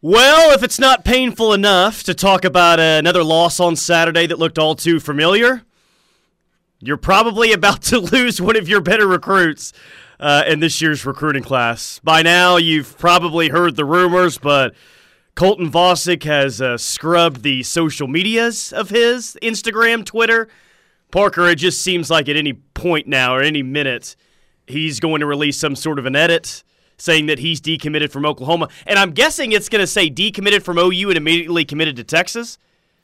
Well, if it's not painful enough to talk about another loss on Saturday that looked all too familiar, you're probably about to lose one of your better recruits uh, in this year's recruiting class. By now, you've probably heard the rumors, but Colton Vasek has uh, scrubbed the social medias of his Instagram, Twitter. Parker, it just seems like at any point now or any minute, he's going to release some sort of an edit saying that he's decommitted from Oklahoma. And I'm guessing it's going to say decommitted from OU and immediately committed to Texas.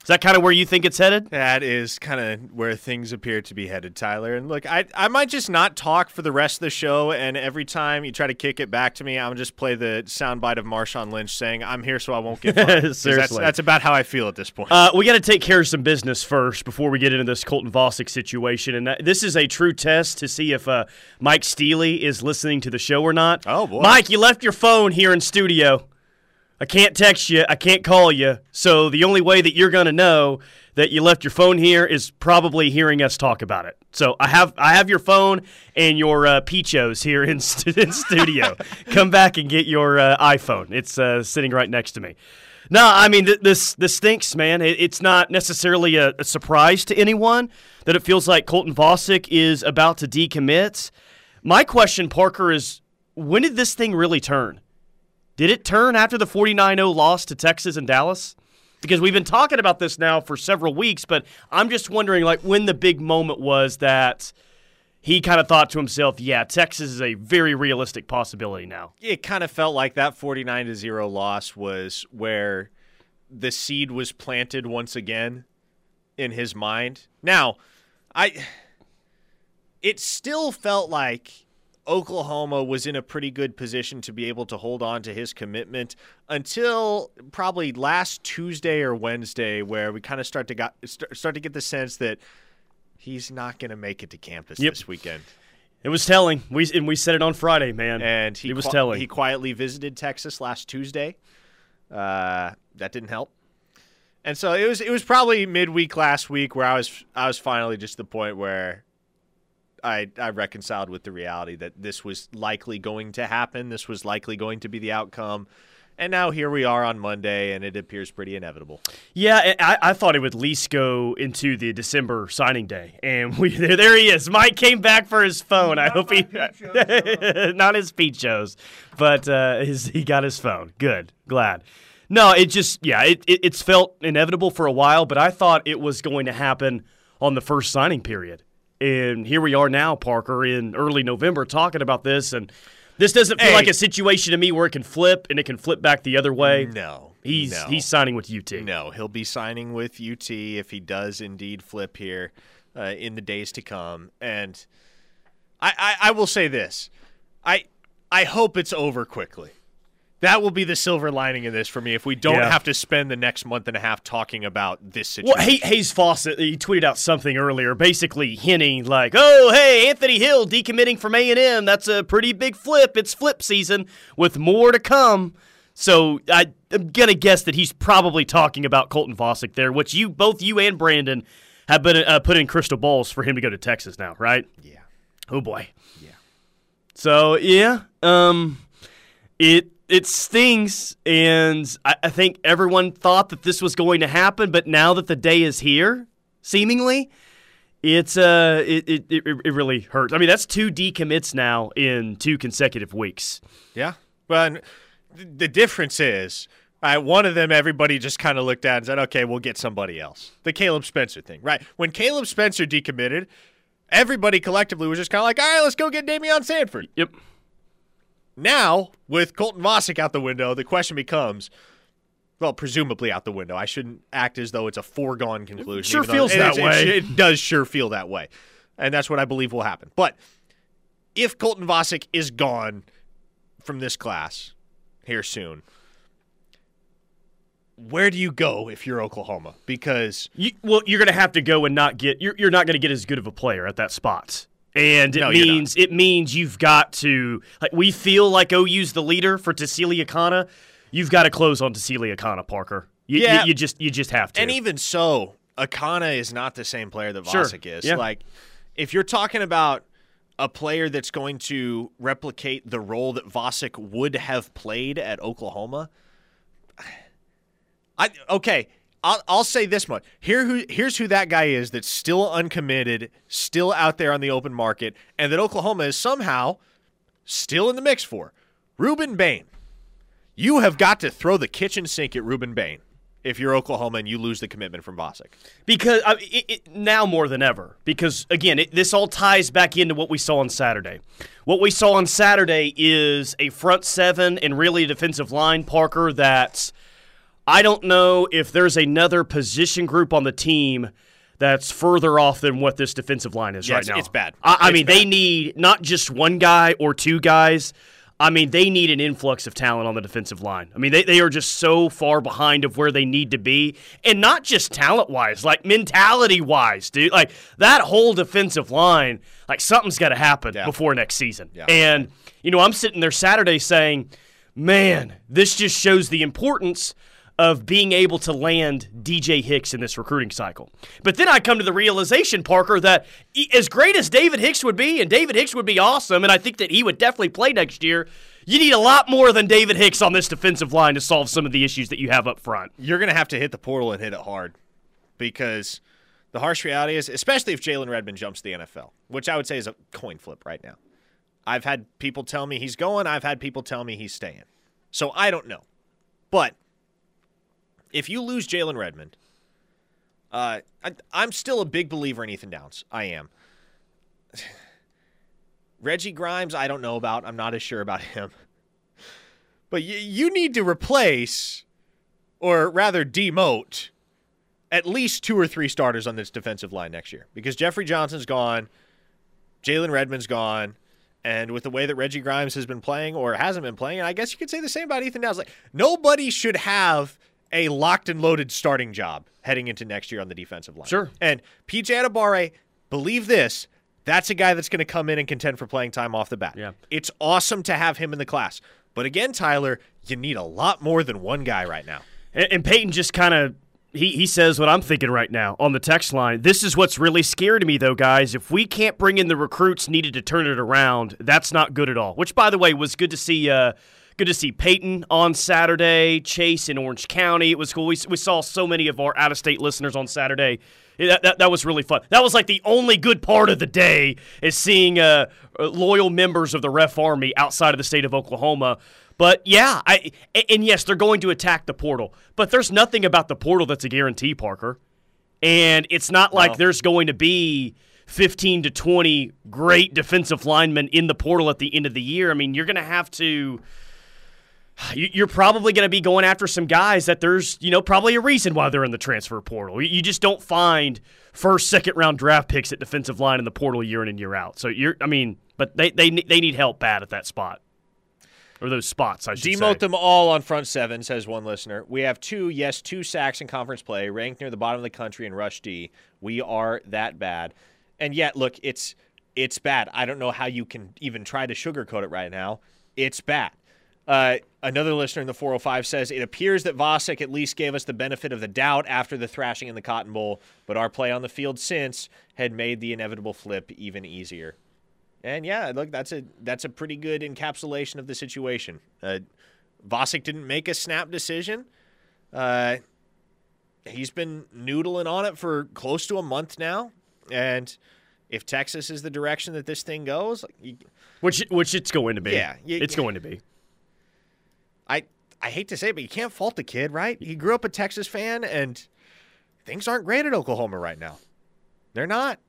Is that kind of where you think it's headed? That is kind of where things appear to be headed, Tyler. And look, I I might just not talk for the rest of the show. And every time you try to kick it back to me, I'm just play the soundbite of Marshawn Lynch saying, "I'm here, so I won't get fired." Seriously, that's, that's, about how I feel at this point. Uh, we got to take care of some business first before we get into this Colton Vasek situation. And this is a true test to see if uh, Mike Steely is listening to the show or not. Oh boy, Mike, you left your phone here in studio. I can't text you. I can't call you. So the only way that you're going to know that you left your phone here is probably hearing us talk about it. So I have I have your phone and your uh, here in, st- in studio. Come back and get your uh, iPhone. It's uh, sitting right next to me. No, I mean th- this this stinks, man. It, it's not necessarily a, a, surprise to anyone that it feels like Colton Vasek is about to decommit. My question, Parker, is when did this thing really turn? Did it turn after the 49-0 loss to Texas and Dallas? because we've been talking about this now for several weeks, but I'm just wondering like when the big moment was that he kind of thought to himself, yeah, Texas is a very realistic possibility now. It kind of felt like that 49 to 0 loss was where the seed was planted once again in his mind. Now, I it still felt like Oklahoma was in a pretty good position to be able to hold on to his commitment until probably last Tuesday or Wednesday, where we kind of start to got start to get the sense that he's not going to make it to campus yep. this weekend. It was telling. We and we said it on Friday, man. And he it was telling. He quietly visited Texas last Tuesday. Uh, that didn't help. And so it was. It was probably midweek last week where I was. I was finally just the point where I, I reconciled with the reality that this was likely going to happen. This was likely going to be the outcome. And now here we are on Monday, and it appears pretty inevitable. Yeah, I, I thought it would at least go into the December signing day, and we there, there he is. Mike came back for his phone. Not I hope he not his feet shows, but uh, his, he got his phone. Good, glad. No, it just yeah, it, it it's felt inevitable for a while, but I thought it was going to happen on the first signing period. And here we are now, Parker, in early November talking about this. And this doesn't feel hey. like a situation to me where it can flip and it can flip back the other way. No. He's no. he's signing with UT. No, he'll be signing with UT if he does indeed flip here uh, in the days to come. And I, I, I will say this. I I hope it's over quickly that will be the silver lining of this for me if we don't yeah. have to spend the next month and a half talking about this situation. Well, Hayes Fawcett, he tweeted out something earlier, basically hinting like, "Oh, hey, Anthony Hill decommitting from A and M. That's a pretty big flip. It's flip season with more to come." So I, am gonna guess that he's probably talking about Colton Vasek there, which you both you and Brandon have been uh, put in crystal balls for him to go to Texas now, right? Yeah. Oh boy. Yeah. So yeah, um, it it stings, and I, I, think everyone thought that this was going to happen, but now that the day is here, seemingly, it's uh, it it, it, it really hurts. I mean, that's two decommits now in two consecutive weeks. Yeah, well, the difference is. Uh, one of them, everybody just kind of looked at and said, okay, we'll get somebody else. The Caleb Spencer thing, right? When Caleb Spencer decommitted, everybody collectively was just kind of like, all right, let's go get Damian Sanford. Yep. Now, with Colton Vasek out the window, the question becomes well, presumably out the window. I shouldn't act as though it's a foregone conclusion. It sure feels that way. It, it, does sure feel that way. And that's what I believe will happen. But if Colton Vasek is gone from this class here soon, where do you go if you're Oklahoma? Because you, well, you're going to have to go and not get. You're, you're not going to get as good of a player at that spot and it no, means it means you've got to like we feel like OU's the leader for Tausili Akana. You've got to close on Tausili Akana, Parker. You, yeah, you, you, just you just have to. And even so, Akana is not the same player that Vasek sure. is. Yeah. Like if you're talking about a player that's going to replicate the role that Vasek would have played at Oklahoma, I okay. I'll, I'll say this much. Here, who, here's who that guy is that's still uncommitted, still out there on the open market, and that Oklahoma is somehow still in the mix for. Rueben Bain. You have got to throw the kitchen sink at Rueben Bain if you're Oklahoma and you lose the commitment from Vasek. Because uh, I it, it, now more than ever, because again, it, this all ties back into what we saw on Saturday. What we saw on Saturday is a front seven and really a defensive line, Parker, that's – I don't know if there's another position group on the team that's further off than what this defensive line is yeah, right it's, now. It's bad. I, I it's mean, bad. they need not just one guy or two guys. I mean, they need an influx of talent on the defensive line. I mean, they, they are just so far behind of where they need to be. And not just talent wise, like mentality wise, dude. Like that whole defensive line, like something's got to happen Yeah. before next season. Yeah. And, you know, I'm sitting there Saturday saying, man, this just shows the importance of being able to land DJ Hicks in this recruiting cycle. But then I come to the realization, Parker, that as great as David Hicks would be, and David Hicks would be awesome, and I think that he would definitely play next year, you need a lot more than David Hicks on this defensive line to solve some of the issues that you have up front. You're going to have to hit the portal and hit it hard because the harsh reality is, especially if Jalen Redmond jumps the NFL, which I would say is a coin flip right now. I've had people tell me he's going, I've had people tell me he's staying. So I don't know. But if you lose Jalen Redmond, uh, I, I'm still a big believer in Ethan Downs. I am. Reggie Grimes, I don't know about. I'm not as sure about him. But you, you need to replace, or rather demote, at least two or three starters on this defensive line next year because Jeffrey Johnson's gone, Jalen Redmond's gone, and with the way that Reggie Grimes has been playing or hasn't been playing, and I guess you could say the same about Ethan Downs. Like nobody should have a locked and loaded starting job heading into next year on the defensive line. Sure. And PJ Adebawore, believe this, that's a guy that's going to come in and contend for playing time off the bat. Yeah. It's awesome to have him in the class. But again, Tyler, you need a lot more than one guy right now. And, and Peyton just kind of he, he says what I'm thinking right now on the text line. This is what's really scary to me, though, guys. If we can't bring in the recruits needed to turn it around, that's not good at all. Which, by the way, was good to see. Uh, good to see Peyton on Saturday, Chase in Orange County. It was cool. We, we saw so many of our out of state listeners on Saturday. That, that, that was really fun. That was like the only good part of the day is seeing uh, loyal members of the Ref Army outside of the state of Oklahoma. But yeah, I and yes, they're going to attack the portal. But there's nothing about the portal that's a guarantee, Parker. And it's not like No. there's going to be 15 to 20 great defensive linemen in the portal at the end of the year. I mean, you're going to have to you're probably going to be going after some guys that there's, you know, probably a reason why they're in the transfer portal. You just don't find first, second round draft picks at defensive line in the portal year in and year out. So you're, I mean, but they they they need help bad at that spot or those spots. I should Demote say. them all on front seven, says one listener. We have two, yes, two sacks in conference play, ranked near the bottom of the country in rush D. We are that bad. And yet, look, it's it's bad. I don't know how you can even try to sugarcoat it right now. It's bad. Uh, another listener in the 405 says it appears that Vasek at least gave us the benefit of the doubt after the thrashing in the Cotton Bowl, but our play on the field since had made the inevitable flip even easier. And yeah, look, that's a that's a pretty good encapsulation of the situation. Uh, Vasek didn't make a snap decision. Uh, he's been noodling on it for close to a month now, and if Texas is the direction that this thing goes, you, which which it's going to be. Yeah, you- it's going to be. I hate to say it, but you can't fault the kid, right? He grew up a Texas fan, and things aren't great at Oklahoma right now. They're not.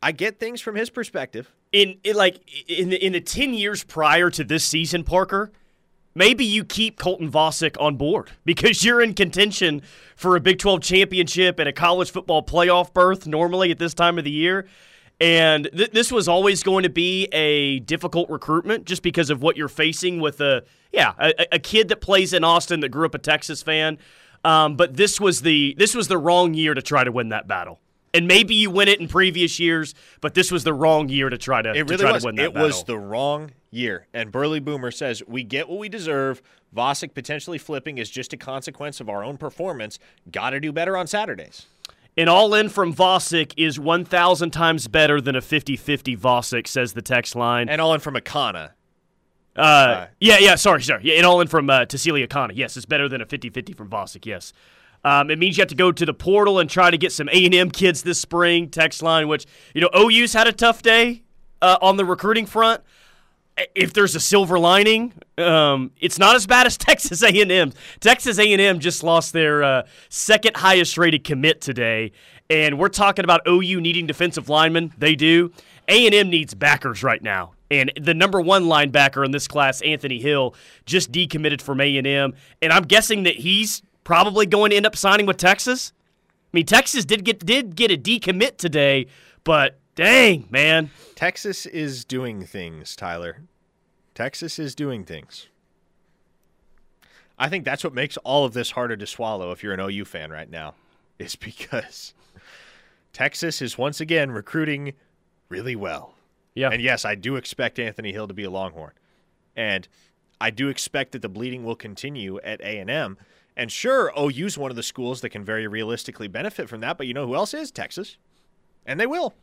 I get things from his perspective. in, in like in the, in the 10 years prior to this season parker maybe you keep colton Vasek on board because you're in contention for a big 12 championship and a college football playoff berth normally at this time of the year and th- this was always going to be a difficult recruitment just because of what you're facing with a yeah a, a kid that plays in austin that grew up a texas fan um, but this was the this was the wrong year to try to win that battle and maybe you win it in previous years, but this was the wrong year to try to, It to really try was. to win that it battle. was the wrong year. And Burley Boomer says we get what we deserve. Vasek potentially flipping is just a consequence of our own performance. Got to do better on Saturdays. An all in from Vasek is 1,000 times better than a 50 50 Vasek, says the text line. And all in from Akana. Uh, yeah, yeah, sorry, sorry. Yeah, and all in from uh, Tausili Akana. Yes, it's better than a 50-50 from Vasek, yes. Um, it means you have to go to the portal and try to get some A&M kids this spring, text line, which, you know, OU's had a tough day uh, on the recruiting front. If there's a silver lining, um, it's not as bad as Texas A&M. Texas A&M just lost their uh, second highest rated commit today, and we're talking about OU needing defensive linemen. They do. A&M needs backers right now. And the number one linebacker in this class, Anthony Hill, just decommitted from A&M. And I'm guessing that he's probably going to end up signing with Texas. I mean, Texas did get did get a decommit today, but dang, man. Texas is doing things, Tyler. Texas is doing things. I think that's what makes all of this harder to swallow if you're an OU fan right now, is because Texas is once again recruiting really well. Yeah. And yes, I do expect Anthony Hill to be a Longhorn. And I do expect that the bleeding will continue at A&M. And sure, OU's one of the schools that can very realistically benefit from that, but you know who else is? Texas. And they will.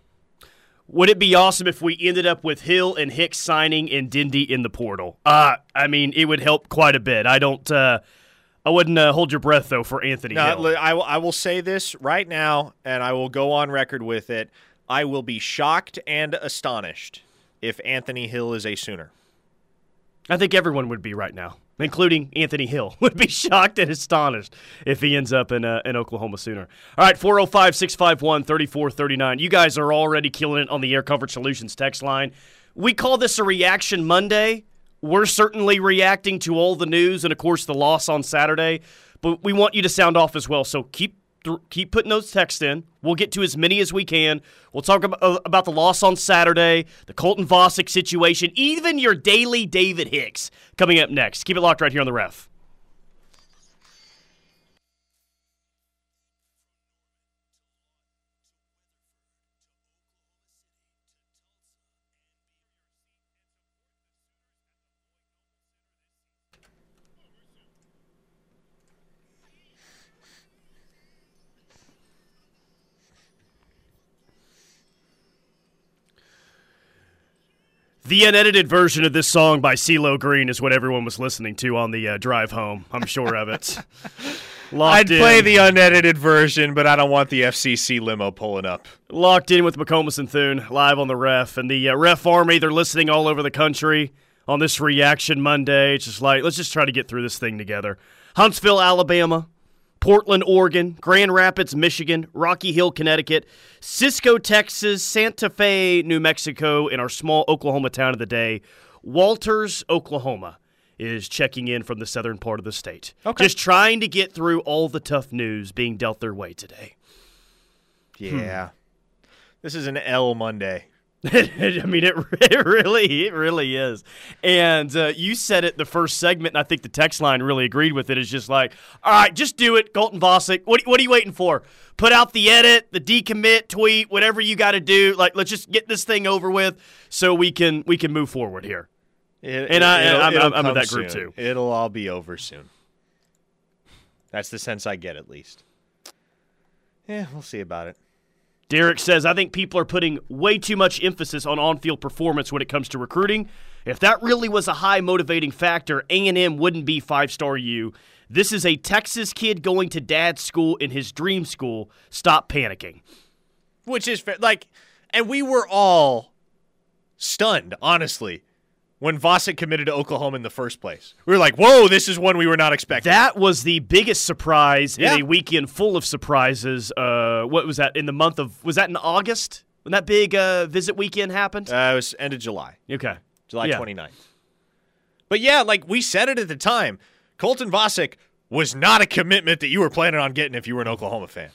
Would it be awesome if we ended up with Hill and Hicks signing and Dindy in the portal? Uh, I mean, it would help quite a bit. I don't uh, I wouldn't uh, hold your breath though for Anthony no, Hill. I I will say this right now and I will go on record with it. I will be shocked and astonished if Anthony Hill is a Sooner. I think everyone would be right now, including Anthony Hill, would be shocked and astonished if he ends up in, uh, in Oklahoma Sooner. All right, 405 651 3439. You guys are already killing it on the Air Comfort Solutions text line. We call this a reaction Monday. We're certainly reacting to all the news and, of course, the loss on Saturday, but we want you to sound off as well. So keep th- keep putting those texts in. We'll get to as many as we can. We'll talk about, uh, about the loss on Saturday, the Colton Vasek situation, even your daily David Hicks coming up next. Keep it locked right here on the ref. The unedited version of this song by CeeLo Green is what everyone was listening to on the uh, drive home. I'm sure of it. Locked I'd in. play the unedited version, but I don't want the FCC limo pulling up. Locked in with McComas and Thune live on the ref. And the uh, ref army, they're listening all over the country on this reaction Monday. It's just like, let's just try to get through this thing together. Huntsville, Alabama, Portland, Oregon, Grand Rapids, Michigan, Rocky Hill, Connecticut, Cisco, Texas, Santa Fe, New Mexico, and our small Oklahoma town of the day, Walters, Oklahoma, is checking in from the southern part of the state. Okay. Just trying to get through all the tough news being dealt their way today. Yeah. Hmm. This is an L Monday. I mean, it, it really, it really is. And uh, you said it the first segment, and I think the text line really agreed with it. It's just like, all right, just do it, Colton Vasek. What, what are you waiting for? Put out the edit, the decommit tweet, whatever you got to do. Like, let's just get this thing over with so we can we can move forward here. It, and I, it'll, I'm, I'm with that soon. group too. It'll all be over soon. That's the sense I get, at least. Yeah, we'll see about it. Derek says, I think people are putting way too much emphasis on on-field performance when it comes to recruiting. If that really was a high motivating factor, A&M wouldn't be five-star U. This is a Texas kid going to dad's school in his dream school. Stop panicking. Which is fair. Like, and we were all stunned, honestly when Vasek committed to Oklahoma in the first place. We were like, whoa, this is one we were not expecting. That was the biggest surprise yeah. in a weekend full of surprises. Uh, what was that in the month of, was that in August when that big uh, visit weekend happened? Uh, it was end of July. Okay. July yeah. 29th. But yeah, like we said it at the time, Colton Vasek was not a commitment that you were planning on getting if you were an Oklahoma fan.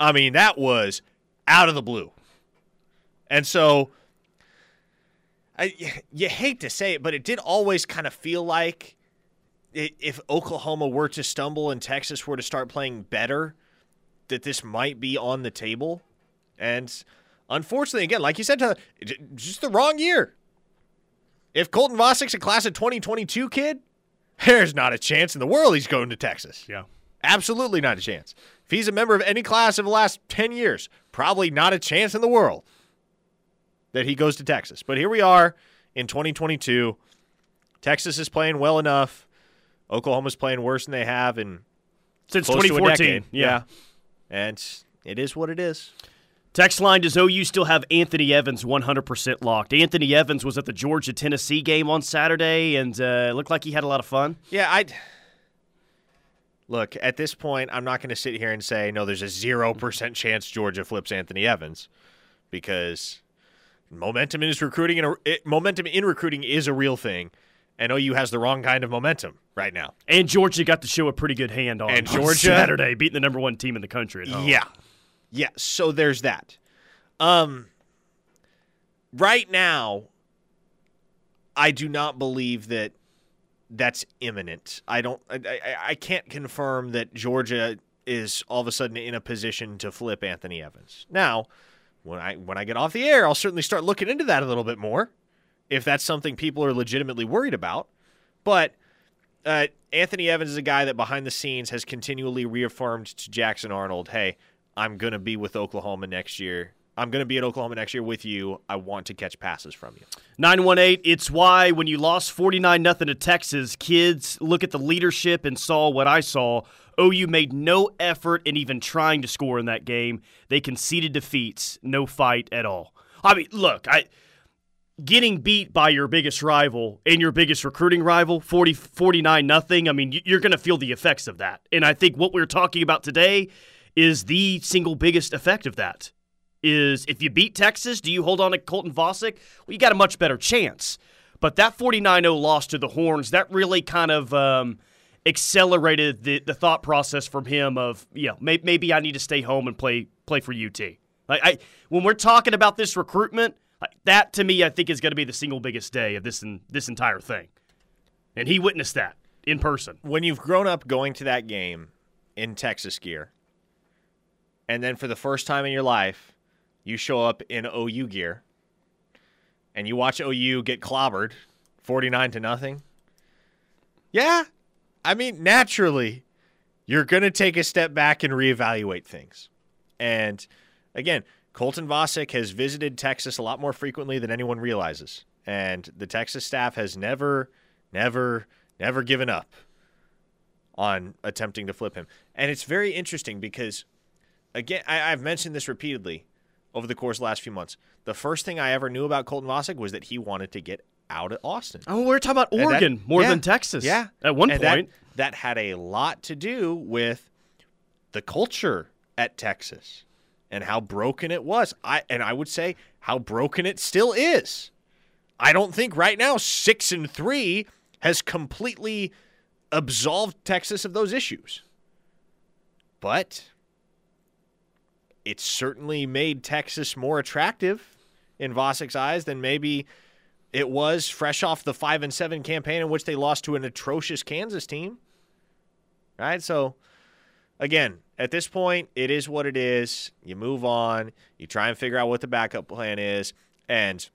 I mean, that was out of the blue. And so I, you hate to say it, but it did always kind of feel like if Oklahoma were to stumble and Texas were to start playing better, that this might be on the table. And unfortunately, again, like you said, just the wrong year. If Colton Vasek's a class of 2022 kid, there's not a chance in the world he's going to Texas. Yeah. Absolutely not a chance. If he's a member of any class of the last 10 years, probably not a chance in the world that he goes to Texas. But here we are in 2022. Texas is playing well enough. Oklahoma's playing worse than they have in Since close to a 2014. decade. yeah. and it is what it is. Text line Does OU still have Anthony Evans 100% locked? Anthony Evans was at the Georgia Tennessee game on Saturday and uh, looked like he had a lot of fun. Yeah, I look at this point. I'm not going to sit here and say no. There's a zero percent chance Georgia flips Anthony Evans because momentum in his recruiting and it, momentum in recruiting is a real thing, and OU has the wrong kind of momentum right now. And Georgia got to show a pretty good hand on, And on Georgia- Saturday, beating the number one team in the country. Yeah. Yeah, so there's that. Um right now I do not believe that that's imminent. I don't I, I, I can't confirm that Georgia is all of a sudden in a position to flip Anthony Evans. Now, when I when I get off the air, I'll certainly start looking into that a little bit more if that's something people are legitimately worried about. But uh, Anthony Evans is a guy that behind the scenes has continually reaffirmed to Jackson Arnold, hey, I'm going to be with Oklahoma next year. I'm going to be at Oklahoma next year with you. I want to catch passes from you. 918, it's why when you lost 49 nothing to Texas, kids look at the leadership and saw what I saw. OU made no effort in even trying to score in that game. They conceded defeats, no fight at all. I mean, look, I getting beat by your biggest rival and your biggest recruiting rival 40 49 nothing. I mean, you're going to feel the effects of that. And I think what we're talking about today is the single biggest effect of that is if you beat Texas, do you hold on to Colton Vasek? Well, you got a much better chance. But that 49 0 loss to the Horns, that really kind of um, accelerated the, the thought process from him of, yeah, may, maybe I need to stay home and play play for UT. Like I, when we're talking about this recruitment, like that to me, I think is going to be the single biggest day of this in, this entire thing. And he witnessed that in person. When you've grown up going to that game in Texas gear, and then for the first time in your life, you show up in OU gear, and you watch OU get clobbered 49 to nothing. Yeah. I mean, naturally, you're going to take a step back and reevaluate things. And again, Colton Vasek has visited Texas a lot more frequently than anyone realizes. And the Texas staff has never, never, never given up on attempting to flip him. And it's very interesting because, again, I, I've mentioned this repeatedly over the course of the last few months. The first thing I ever knew about Colton Vasek was that he wanted to get out at Austin. Oh, we're talking about And that- Oregon more yeah, than Texas. Yeah. At one And point. That, that had a lot to do with the culture at Texas and how broken it was. I and I would say how broken it still is. I don't think right now 6 and 3 has completely absolved Texas of those issues. But it certainly made Texas more attractive in Vasek's eyes than maybe it was fresh off the 5 and 7 campaign in which they lost to an atrocious Kansas team. Right? So again, at this point, it is what it is. You move on, you try and figure out what the backup plan is, and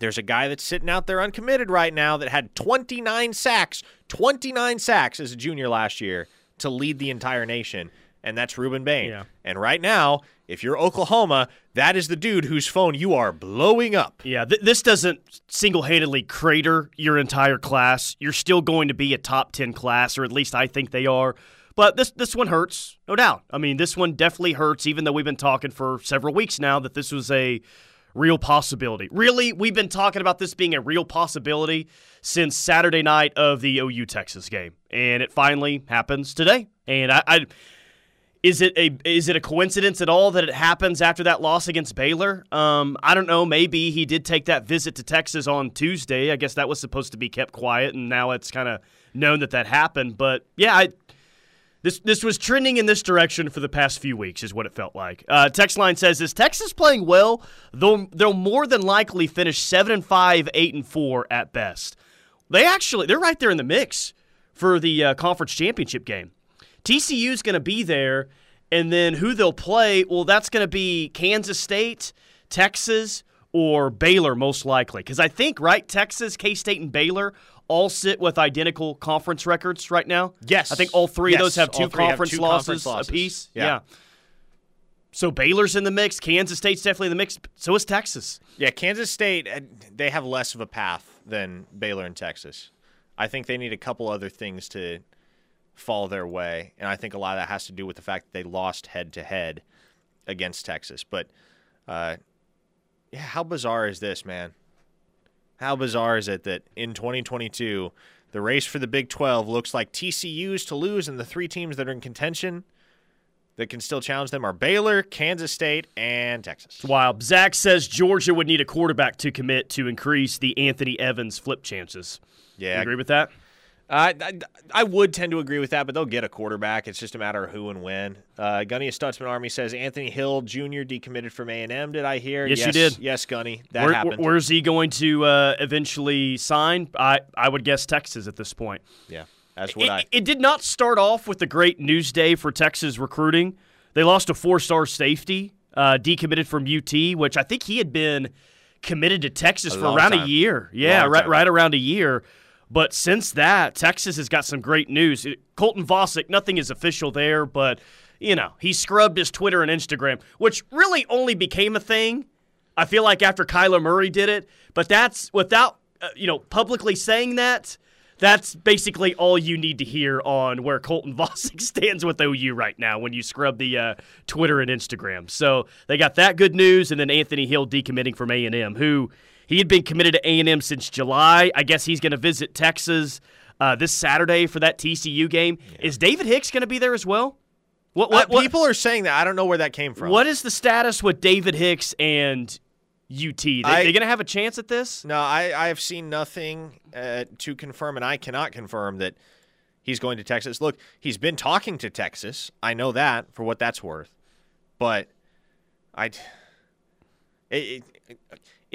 there's a guy that's sitting out there uncommitted right now that had 29 sacks, 29 sacks as a junior last year to lead the entire nation, and that's Rueben Bain. Yeah. And right now, if you're Oklahoma, that is the dude whose phone you are blowing up. Yeah, th- this doesn't single handedly crater your entire class. You're still going to be a top 10 class, or at least I think they are. But this, this one hurts, no doubt. I mean, this one definitely hurts, even though we've been talking for several weeks now that this was a real possibility. Really, we've been talking about this being a real possibility since Saturday night of the OU Texas game. And it finally happens today. And I. I is it a is it a coincidence at all that it happens after that loss against Baylor? Um, I don't know. Maybe he did take that visit to Texas on Tuesday. I guess that was supposed to be kept quiet, and now it's kind of known that that happened. But yeah, I, this this was trending in this direction for the past few weeks, is what it felt like. Uh, text line says, "Is Texas playing well? Though they'll more than likely finish seven and five, eight and four at best. They actually they're right there in the mix for the uh, conference championship game." TCU's going to be there, and then who they'll play, well, that's going to be Kansas State, Texas, or Baylor, most likely. Because I think, right, Texas, K State, and Baylor all sit with identical conference records right now. Yes. I think all three Yes, of those have two, three have conference, two losses conference losses. apiece. Yeah. yeah. So Baylor's in the mix. Kansas State's definitely in the mix. So is Texas. Yeah, Kansas State, uh, they have less of a path than Baylor and Texas. I think they need a couple other things to fall their way, and I think a lot of that has to do with the fact that they lost head to head against Texas. But uh, yeah, how bizarre is this, man? How bizarre is it that in 2022 the race for the Big 12 looks like TCU's to lose, and the three teams that are in contention that can still challenge them are Baylor, Kansas State, and Texas. It's wild. Zach says Georgia would need a quarterback to commit to increase the Anthony Evans flip chances. Yeah, You agree with that? I, I, I would tend to agree with that, but they'll get a quarterback. It's just a matter of who and when. Uh, Gunny of Stutzman Army says Anthony Hill Jr. decommitted from A and M. Did I hear? Yes, you did. Yes, Gunny. That Where, happened. where's he going to uh, eventually sign? I, I would guess Texas at this point. yeah, that's what It, I. it did not start off with a great news day for Texas recruiting. They lost a four star safety, uh, decommitted from UT, which I think he had been committed to Texas A for around a year. Yeah, right, right around a year. But since that, Texas has got some great news. Colton Vasek, nothing is official there, but you know he scrubbed his Twitter and Instagram, which really only became a thing. I feel like after Kyler Murray did it, but that's without uh, you know publicly saying that. That's basically all you need to hear on where Colton Vasek stands with OU right now when you scrub the uh, Twitter and Instagram. So they got that good news, and then Anthony Hill decommitting from A and M, who he had been committed to A and M since July. I guess he's going to visit Texas uh, this Saturday for that TCU game. Is David Hicks going to be there as well? What what, Uh, what people are saying that. I don't know where that came from. what is the status with David Hicks and UT? They, I- they going to have a chance at this? No, I, I have seen nothing uh, to confirm, and I cannot confirm that he's going to Texas. Look, he's been talking to Texas. I know that for what that's worth. But I, it, it,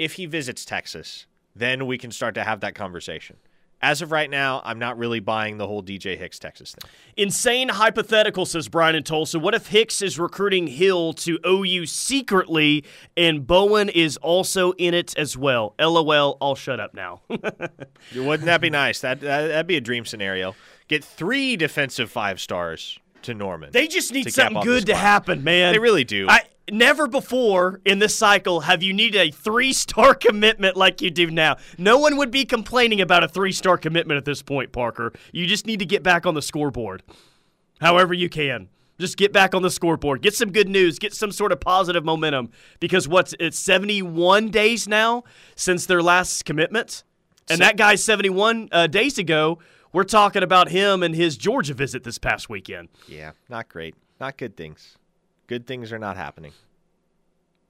if he visits Texas, then we can start to have that conversation. As of right now, I'm not really buying the whole DJ Hicks Texas thing. Insane hypothetical, says Brian in Tulsa. What if Hicks is recruiting Hill to OU secretly and Bowen is also in it as well? LOL, I'll shut up now. Wouldn't that be nice? That, that that'd be a dream scenario. Get three defensive five stars to Norman. they just need something good to happen, man. They really do. I never before in this cycle have you needed a three-star commitment like you do now. No one would be complaining about a three-star commitment at this point, Parker. You just need to get back on the scoreboard. However you can. Just get back on the scoreboard. Get some good news. Get some sort of positive momentum because what's it's 71 days now since their last commitment. And Se- that guy 71 uh, days ago, we're talking about him and his Georgia visit this past weekend. Yeah, not great. Not good things. Good things are not happening.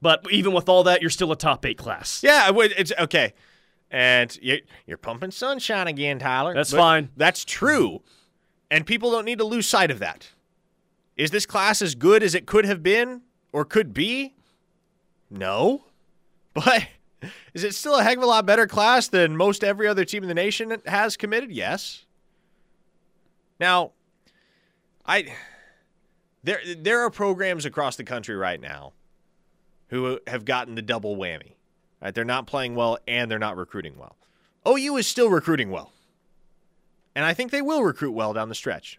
But even with all that, you're still a top 8 class. Yeah, it's okay. And you- you're pumping sunshine again, Tyler. That's But fine. That's true. And people don't need to lose sight of that. Is this class as good as it could have been or could be? No. But is it still a heck of a lot better class than most every other team in the nation has committed? Yes. Now, I there there are programs across the country right now who have gotten the double whammy. Right? They're not playing well and they're not recruiting well. OU is still recruiting well. And I think they will recruit well down the stretch.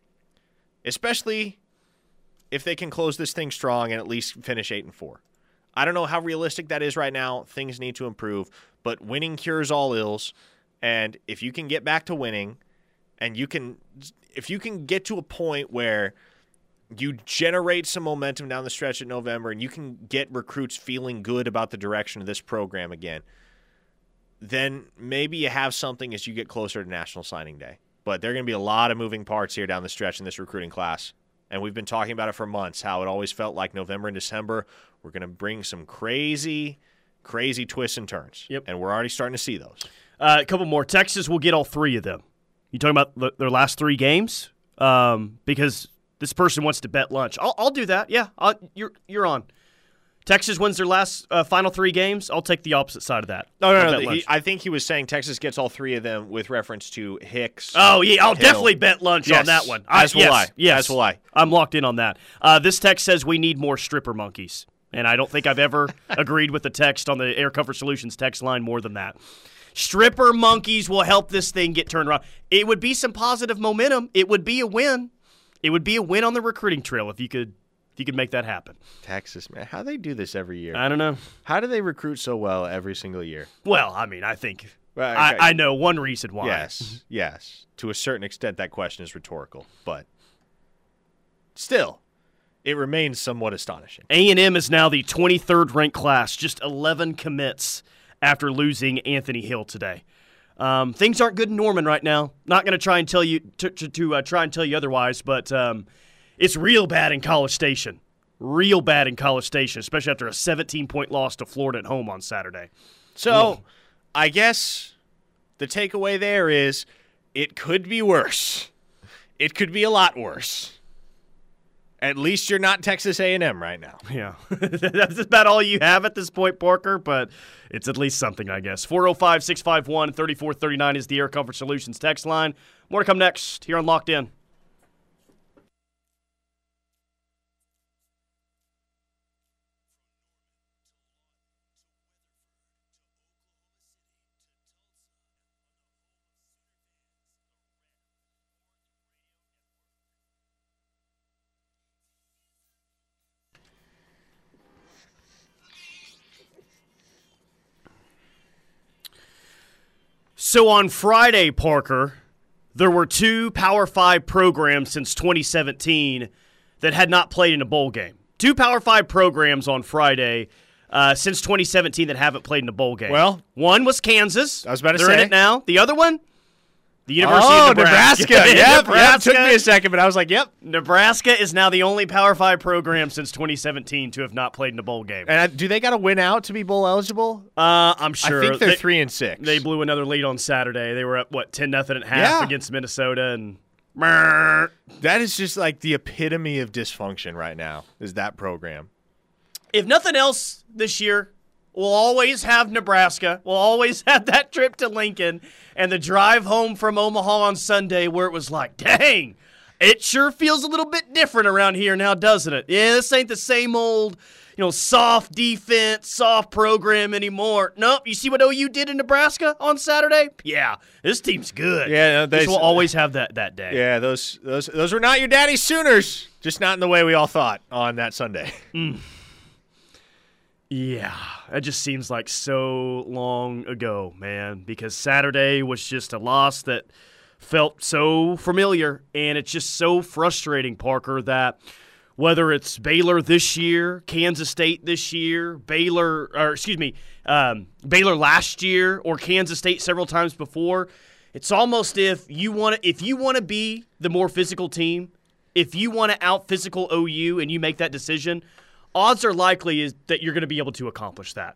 Especially if they can close this thing strong and at least finish 8 and 4. I don't know how realistic that is right now. Things need to improve, but winning cures all ills. And if you can get back to winning and you can if you can get to a point where you generate some momentum down the stretch in November and you can get recruits feeling good about the direction of this program again, then maybe you have something as you get closer to National Signing Day. But there are going to be a lot of moving parts here down the stretch in this recruiting class. And we've been talking about it for months how it always felt like November and December were going to bring some crazy, crazy twists and turns. Yep. And we're already starting to see those. Uh, a couple more. Texas will get all three of them. You talking about the, their last three games? Um, because this person wants to bet lunch. I'll, I'll do that. Yeah, I'll, you're you're on. Texas wins their last uh, final three games. I'll take the opposite side of that. No, no, no. He, I think he was saying Texas gets all three of them with reference to Hicks. Oh yeah, I'll Hill. definitely bet lunch on that one. as will yes, I. Yes, As will I. I'm locked in on that. Uh, this text says we need more stripper monkeys, and I don't think I've ever agreed with the text on the Air Comfort Solutions text line more than that. Stripper monkeys will help this thing get turned around. It would be some positive momentum. It would be a win. It would be a win on the recruiting trail if you could if you could make that happen. Texas, man. How they do this every year? I don't know. How do they recruit so well every single year? Well, I mean, I think Well, I. I know one reason why. Yes, yes. To a certain extent, that question is rhetorical, but still, it remains somewhat astonishing. A&M is now the 23rd ranked class, just 11 commits after losing Anthony Hill today. Um, things aren't good in Norman right now. Not going to try and tell you to, to, to uh, try and tell you otherwise, but um, it's real bad in College Station. Real bad in College Station, especially after a 17 point loss to Florida at home on Saturday. So, I guess the takeaway there is it could be worse. It could be a lot worse. At least you're not Texas A&M right now. Yeah, that's about all you have at this point, Parker, but it's at least something, I guess. 405 651 3439 is the Air Comfort Solutions text line. More to come next here on Locked In. So on Friday, Parker, there were two Power Five programs since 2017 that had not played in a bowl game. Two Power Five programs on Friday uh, since 2017 that haven't played in a bowl game. Well- one was Kansas. I was about to They're in say. it now. The other one, the University oh, of Nebraska. Nebraska. Yep, Nebraska. yep. Took me a second, but I was like, yep. Nebraska is now the only Power Five program since 2017 to have not played in a bowl game. And I, do they got to win out to be bowl eligible? Uh, I'm sure I think they're they, three and six. They blew another lead on Saturday. They were up what ten nothing at half Yeah. against Minnesota, and that is just like the epitome of dysfunction right now. Is that program? if nothing else this year, we'll always have Nebraska. We'll always have that trip to Lincoln and the drive home from Omaha on Sunday where it was like, dang, it sure feels a little bit different around here now, doesn't it? Yeah, this ain't the same old, you know, soft defense, soft program anymore. Nope. You see what OU did in Nebraska on Saturday? Yeah, this team's good. Yeah, no, they- will always have that that day. Yeah, those those those were not your daddy's Sooners. Just not in the way we all thought on that Sunday. Mm. Yeah, it just seems like so long ago, man, because Saturday was just a loss that felt so familiar, and it's just so frustrating, Parker, that whether it's Baylor this year, Kansas State this year, Baylor, or excuse me, um, Baylor last year, or Kansas State several times before, it's almost if you want to, if you want to be the more physical team, if you want to out physical OU and you make that decision, odds are likely is that you're going to be able to accomplish that.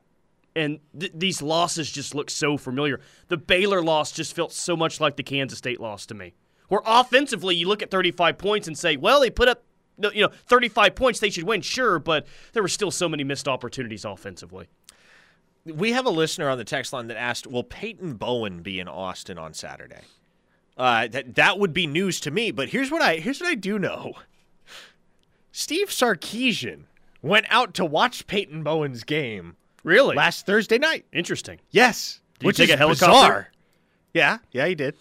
And th- these losses just look so familiar. The Baylor loss just felt so much like the Kansas State loss to me. Where offensively, you look at 35 points and say, well, they put up you know 35 points, they should win, sure, but there were still so many missed opportunities offensively. we have a listener on the text line that asked, "Will Peyton Bowen be in Austin on Saturday?" Uh, that that would be news to me. But here's what I here's what I do know. Steve Sarkisian went out to watch Peyton Bowen's game Really? last Thursday night. Interesting. Yes, Did which take is a helicopter? bizarre. Yeah, yeah, he did.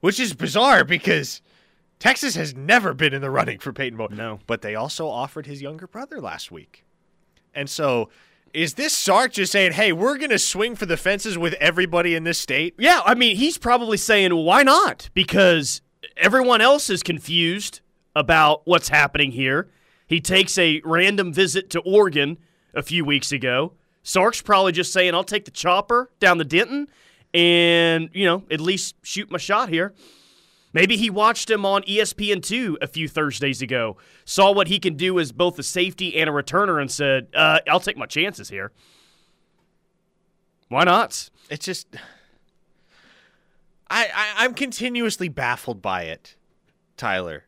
Which is bizarre because Texas has never been in the running for Peyton Bowen. No. but they also offered his younger brother last week, and so. Is this Sark just saying, "Hey, we're going to swing for the fences with everybody in this state"? Yeah, I mean, he's probably saying, why not? Because everyone else is confused about what's happening here. He takes a random visit to Oregon a few weeks ago. Sark's probably just saying, I'll take the chopper down the Denton and, you know, at least shoot my shot here. Maybe he watched him on E ESPN2 a few Thursdays ago, saw what he can do as both a safety and a returner, and said, uh, I'll take my chances here. Why not? It's just I, I I'm continuously baffled by it, Tyler.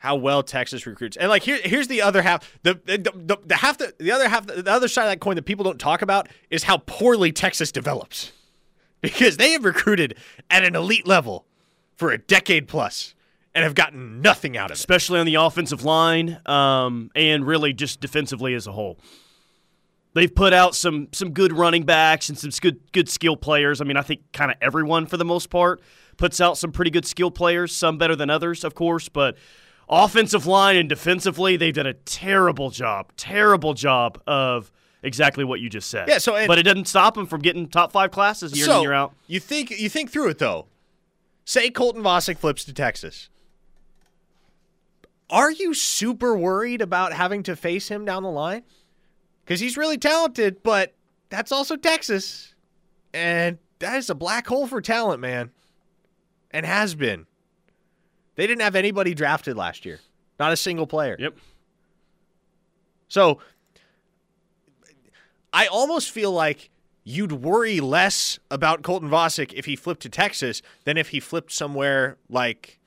How well Texas recruits, and like here here's the other half. The the, the, the half the, the other half the other side of that coin that people don't talk about is how poorly Texas develops, because they have recruited at an elite level for a decade plus and have gotten nothing out of it. especially on the offensive line, um, and really just defensively as a whole. They've put out some some good running backs and some good good skill players. I mean, I think kind of everyone for the most part puts out some pretty good skill players. Some better than others, of course, but offensive line and defensively, they've done a terrible job, terrible job of exactly what you just said. Yeah, so- and- but it doesn't stop them from getting top five classes year in so and year out. you think you think through it though. Say Colton Vasek flips to Texas. Are you super worried about having to face him down the line? Because he's really talented, but that's also Texas, and that is a black hole for talent, man, and has been. They didn't have anybody drafted last year, not a single player. Yep. So I almost feel like you'd worry less about Colton Vasek if he flipped to Texas than if he flipped somewhere like,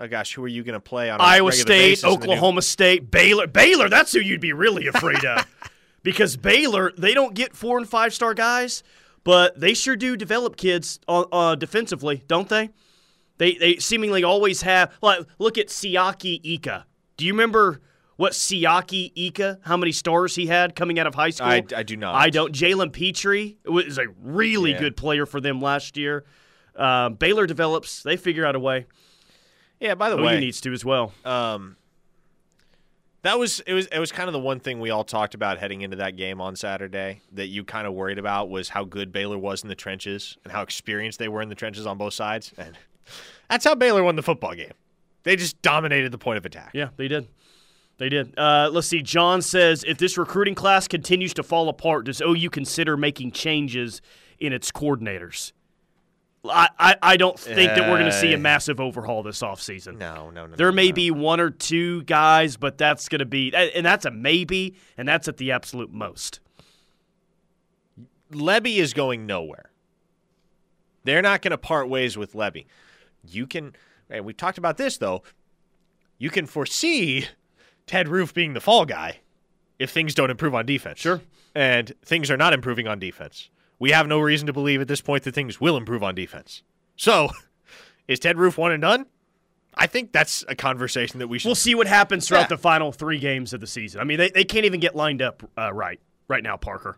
oh gosh, who are you going to play on a Iowa State, in new- Oklahoma State, Baylor. Baylor, that's who you'd be really afraid of. because Baylor, they don't get four and five star guys, but they sure do develop kids uh, uh, defensively, don't they? They they seemingly always have. Like, look at Siaki Ika. Do you remember what Siaki Ika, how many stars he had coming out of high school? I, I do not. I don't. Jalen Petrie was a really Yeah. good player for them last year. Um, Baylor develops. They figure out a way. Yeah. By the OU way, needs to as well. um, that was it was it was kind of the one thing we all talked about heading into that game on Saturday that you kind of worried about was how good Baylor was in the trenches and how experienced they were in the trenches on both sides, and that's how Baylor won the football game. They just dominated the point of attack. Yeah, they did. They did. Uh, let's see. John says if this recruiting class continues to fall apart, does OU consider making changes in its coordinators? I, I, I don't think that we're going to see a Uh, massive overhaul this offseason. No, no, no. There no, may no. be one or two guys, but that's going to be, and that's a maybe, and that's at the absolute most. Levy is going nowhere. They're not going to part ways with Levy. You can, and we've talked about this though. You can foresee Ted Roof being the fall guy if things don't improve on defense. Sure. And things are not improving on defense. We have no reason to believe at this point that things will improve on defense. So, is Ted Roof one and done? I think that's a conversation that we should. We'll see what happens throughout Yeah. the final three games of the season. I mean, they, they can't even get lined up uh, right right now, Parker.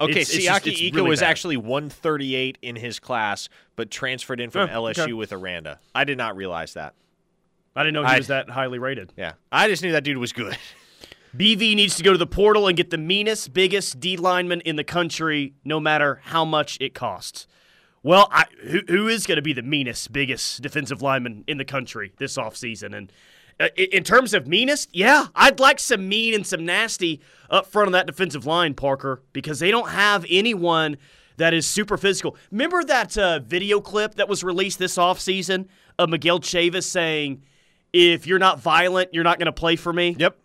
Okay, It's- it's just- Siaki it's Ika really was bad. actually 138 in his class, but transferred in from Oh, LSU okay. with Aranda. I did not realize that. I didn't know he I- was that highly rated. Yeah, I just knew that dude was good. BV needs to go to the portal and get the meanest, biggest D lineman in the country, no matter how much it costs. Well, I, who, who is going to be the meanest, biggest defensive lineman in the country this offseason? And in terms of meanest, yeah, I'd like some mean and some nasty up front on that defensive line, Parker, because they don't have anyone that is super physical. Remember that uh, video clip that was released this offseason of Miguel Chavis saying, if you're not violent, you're not going to play for me? Yep,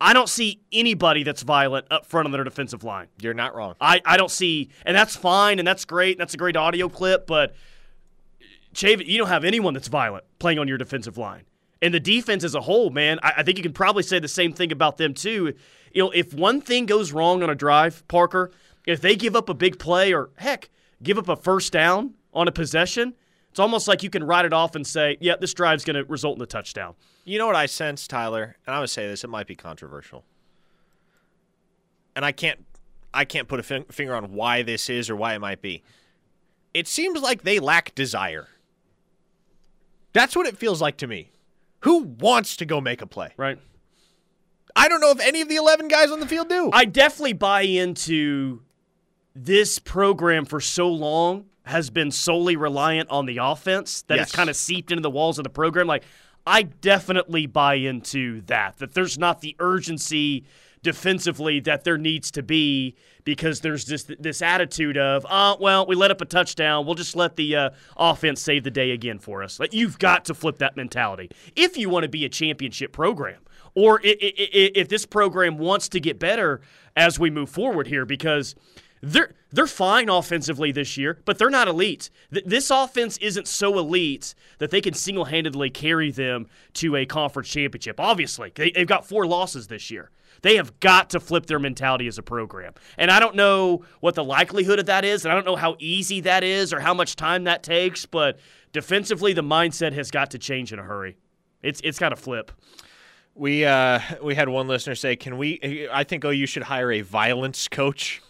I don't see anybody that's violent up front on their defensive line. you're not wrong. I, I don't see, and that's fine, and that's great, and that's a great audio clip, but Chavis, you don't have anyone that's violent playing on your defensive line. And the defense as a whole, man, I, I think you can probably say the same thing about them too. You know, if one thing goes wrong on a drive, Parker, if they give up a big play or heck, give up a first down on a possession, it's almost like you can write it off and say, yeah, this drive's going to result in a touchdown. You know what I sense, Tyler, and I'm gonna say this. It might be controversial, and I can't, I can't put a fin- finger on why this is or why it might be. It seems like they lack desire. That's what it feels like to me. Who wants to go make a play? Right. I don't know if any of the 11 guys on the field do. I definitely buy into this program for so long has been solely reliant on the offense that Yes. it's kind of seeped into the walls of the program. Like, I definitely buy into that, that there's not the urgency defensively that there needs to be because there's this this attitude of, uh, well, we let up a touchdown. We'll just let the uh, offense save the day again for us. Like, you've got to flip that mentality if you want to be a championship program or if this program wants to get better as we move forward here because they're they're fine offensively this year, but they're not elite. Th- this offense isn't so elite that they can single-handedly carry them to a conference championship. Obviously, they've got four losses this year. They have got to flip their mentality as a program. And I don't know what the likelihood of that is, and I don't know how easy that is or how much time that takes, but defensively the mindset has got to change in a hurry. It's it's got to flip. We uh, we had one listener say, "Can we? I think OU should hire a violence coach."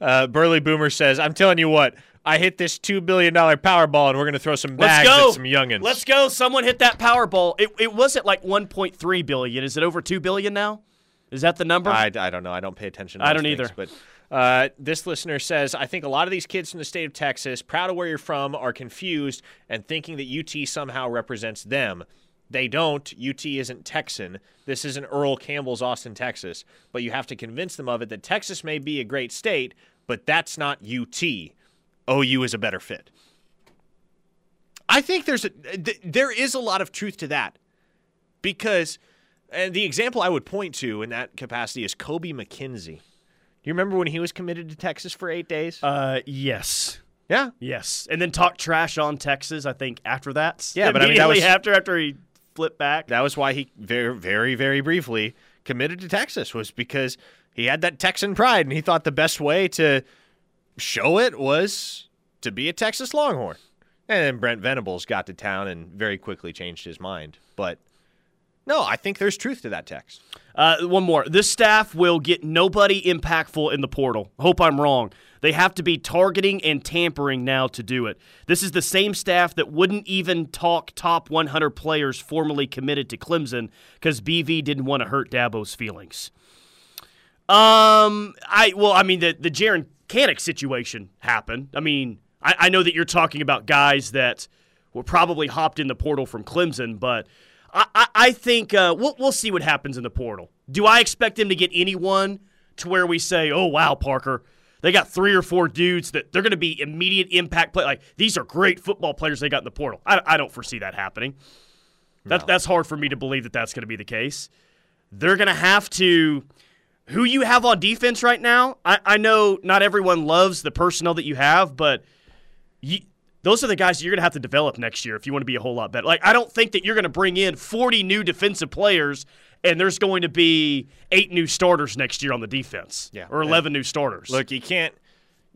Uh, Burley Boomer says, "I'm telling you what, I hit this two billion dollar Powerball, and we're going to throw some bags at some youngins." Let's go. Someone hit that Powerball. It, it was at like 1.3 billion. Is it over 2 billion now? Is that the number? I, I don't know. I don't pay attention. to I don't things, either. But uh, this listener says, I think a lot of these kids from the state of Texas, proud of where you're from, are confused and thinking that UT somehow represents them. They don't. UT isn't Texan. This isn't Earl Campbell's Austin, Texas. But you have to convince them of it that Texas may be a great state, but that's not UT. OU is a better fit. I think there's a th- there is a lot of truth to that because and the example I would point to in that capacity is Kobie McKinzie. Do you remember when he was committed to Texas for eight days? uh, yes. yeah, Yes. And then talk trash on Texas, I think, after that. Yeah, but I mean, that was- after, after he flipped back. that was why he very, very, very briefly committed to Texas was because he had that Texan pride and he thought the best way to show it was to be a Texas Longhorn. And then Brent Venables got to town and very quickly changed his mind. But no, I think there's truth to that text. Uh, one more. This staff will get nobody impactful in the portal. Hope I'm wrong. They have to be targeting and tampering now to do it. This is the same staff that wouldn't even talk top 100 players formerly committed to Clemson because BV didn't want to hurt Dabo's feelings. Um, I well, I mean the the Jaren Kanak situation happened. I mean, I, I know that you're talking about guys that were probably hopped in the portal from Clemson, but I, I, I think uh, we'll we'll see what happens in the portal. Do I expect them to get anyone to where we say, "Oh wow, Parker"? They got three or four dudes that they're going to be immediate impact play. Like these are great football players they got in the portal. I, I don't foresee that happening. That, That's hard for me to believe that that's going to be the case. They're going to have to. Who you have on defense right now? I, I know not everyone loves the personnel that you have, but you, those are the guys you're going to have to develop next year if you want to be a whole lot better. Like, I don't think that you're going to bring in 40 new defensive players and there's going to be eight new starters next year on the defense, Yeah. or 11 new starters. Look, you can't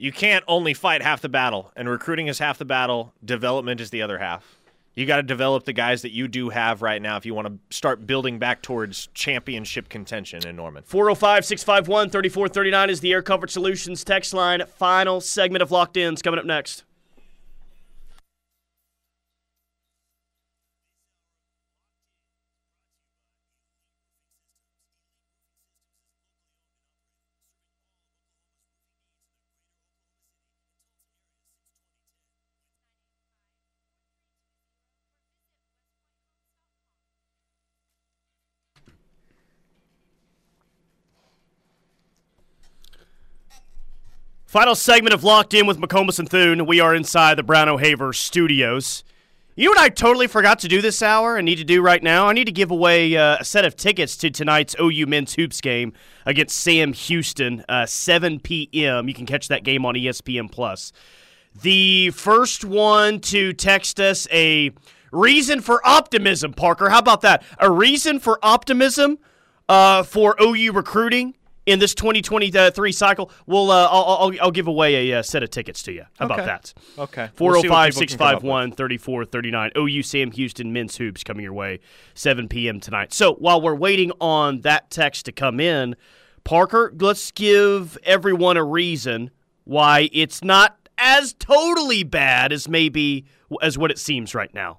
you can't only fight half the battle, and recruiting is half the battle. Development is the other half. You got to develop the guys that you do have right now if you want to start building back towards championship contention in Norman. 405 651 3439 is the Air Comfort Solutions text line. Final segment of Locked Ins coming up next. Final segment of Locked In with McComas and Thune. We are inside the Brown O'Haver studios. You and I totally forgot to do this hour and need to do right now? I need to give away uh, a set of tickets to tonight's OU men's hoops game against Sam Houston, uh, 7 p.m. You can catch that game on ESPN Plus. The first one to text us a reason for optimism, Parker. How about that? A reason for optimism uh, for OU recruiting in this 2023 cycle. We'll uh, I'll, I'll, I'll give away a uh, set of tickets to you. How about Okay. that? Okay. 405 651 3439. OU Sam Houston men's hoops coming your way 7 p.m. tonight. So while we're waiting on that text to come in, Parker, let's give everyone a reason why it's not as totally bad as maybe as what it seems right now.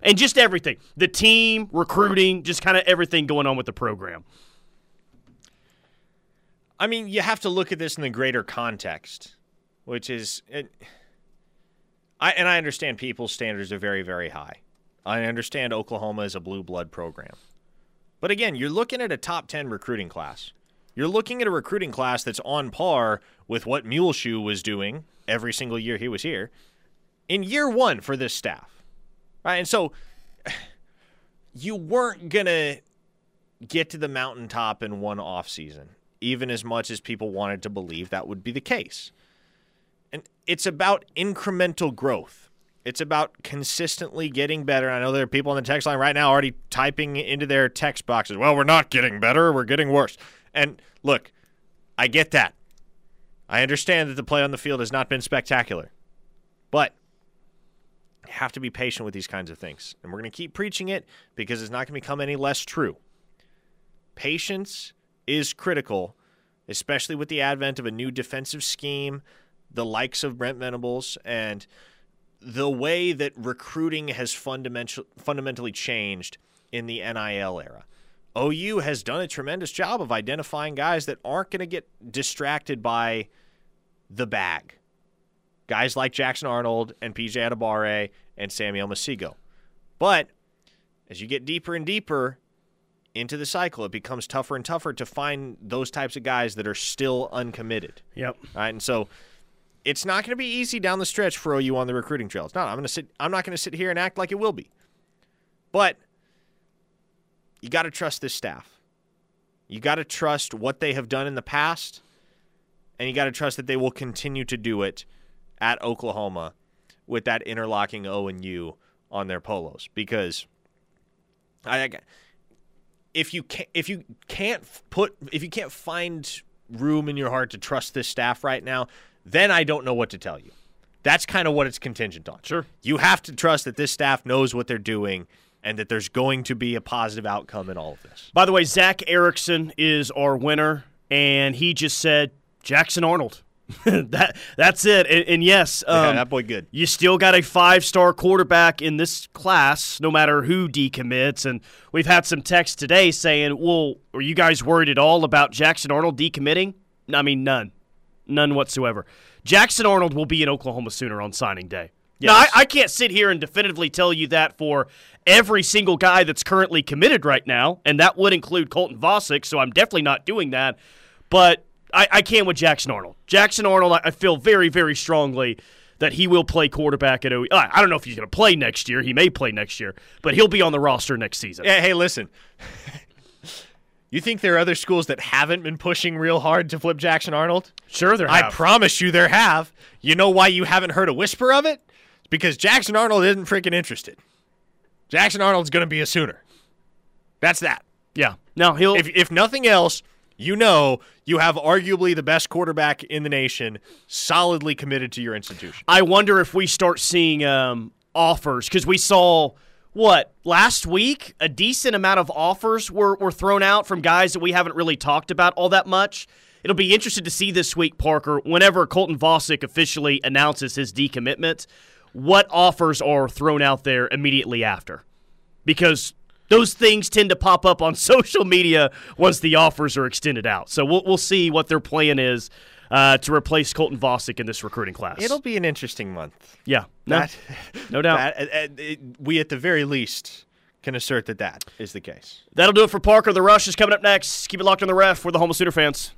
And just everything the team, recruiting, just kind of everything going on with the program. I mean, you have to look at this in the greater context, which is, it, I and I understand people's standards are very, very high. I understand Oklahoma is a blue blood program, but again, you're looking at a top ten recruiting class. You're looking at a recruiting class that's on par with what Muleshoe was doing every single year he was here in year one for this staff, right? And so you weren't gonna get to the mountaintop in one off season, even as much as people wanted to believe that would be the case. And it's about incremental growth. It's about consistently getting better. I know there are people on the text line right now already typing into their text boxes, well, we're not getting better, we're getting worse. And look, I get that. I understand that the play on the field has not been spectacular. But you have to be patient with these kinds of things. And we're going to keep preaching it because it's not going to become any less true. Patience is critical, especially with the advent of a new defensive scheme, the likes of Brent Venables, and the way that recruiting has fundamental, fundamentally changed in the NIL era. OU has done a tremendous job of identifying guys that aren't going to get distracted by the bag. Guys like Jackson Arnold and PJ Adebawore and Samuel Omosigho. But as you get deeper and deeper into the cycle, it becomes tougher and tougher to find those types of guys that are still uncommitted. Yep. All right, and so it's not going to be easy down the stretch for OU on the recruiting trail. It's not. I'm going to sit. I'm not going to sit here and act like it will be. But you got to trust this staff. You got to trust what they have done in the past, and you got to trust that they will continue to do it at Oklahoma with that interlocking O and U on their polos because I if you can if you can't put if you can't find room in your heart to trust this staff right now, then I don't know what to tell you. That's kind of what it's contingent on. Sure. You have to trust that this staff knows what they're doing and that there's going to be a positive outcome in all of this. By the way, Zach Erickson is our winner, and he just said Jackson Arnold. that that's it. And, and yes, um, yeah, that boy good. You still got a five star quarterback in this class, no matter who decommits. And we've had some text today saying, "Well, are you guys worried at all about Jackson Arnold decommitting?" I mean, none, none whatsoever. Jackson Arnold will be in Oklahoma Sooner on signing day. Yes. Now, I, I, can't sit here and definitively tell you that for every single guy that's currently committed right now, and that would include Colton Vasek, so I'm definitely not doing that. But I, I can with Jackson Arnold. Jackson Arnold, I feel very, very strongly that he will play quarterback at OU. I don't know if he's going to play next year. He may play next year, but he'll be on the roster next season. Yeah, hey, listen. you think there are other schools that haven't been pushing real hard to flip Jackson Arnold? Sure, there have. I promise you there have. You know why you haven't heard a whisper of it? It's because Jackson Arnold isn't freaking interested. Jackson Arnold's going to be a Sooner. That's that. Yeah. Now he'll. If, if nothing else, you know you have arguably the best quarterback in the nation solidly committed to your institution. I wonder if we start seeing um, offers because we saw what last week a decent amount of offers were, were thrown out from guys that we haven't really talked about all that much. It'll be interesting to see this week, Parker, whenever Colton Vasek officially announces his decommitment, what offers are thrown out there immediately after. Because those things tend to pop up on social media once the offers are extended out. So we'll, we'll see what their plan is uh, to replace Colton Vasek in this recruiting class. It'll be an interesting month. Yeah, no, that, no doubt. That, uh, it, we, at the very least, can assert that that is the case. That'll do it for Parker. The Rush is coming up next. Keep it locked on the ref. We're the Home Sooner fans.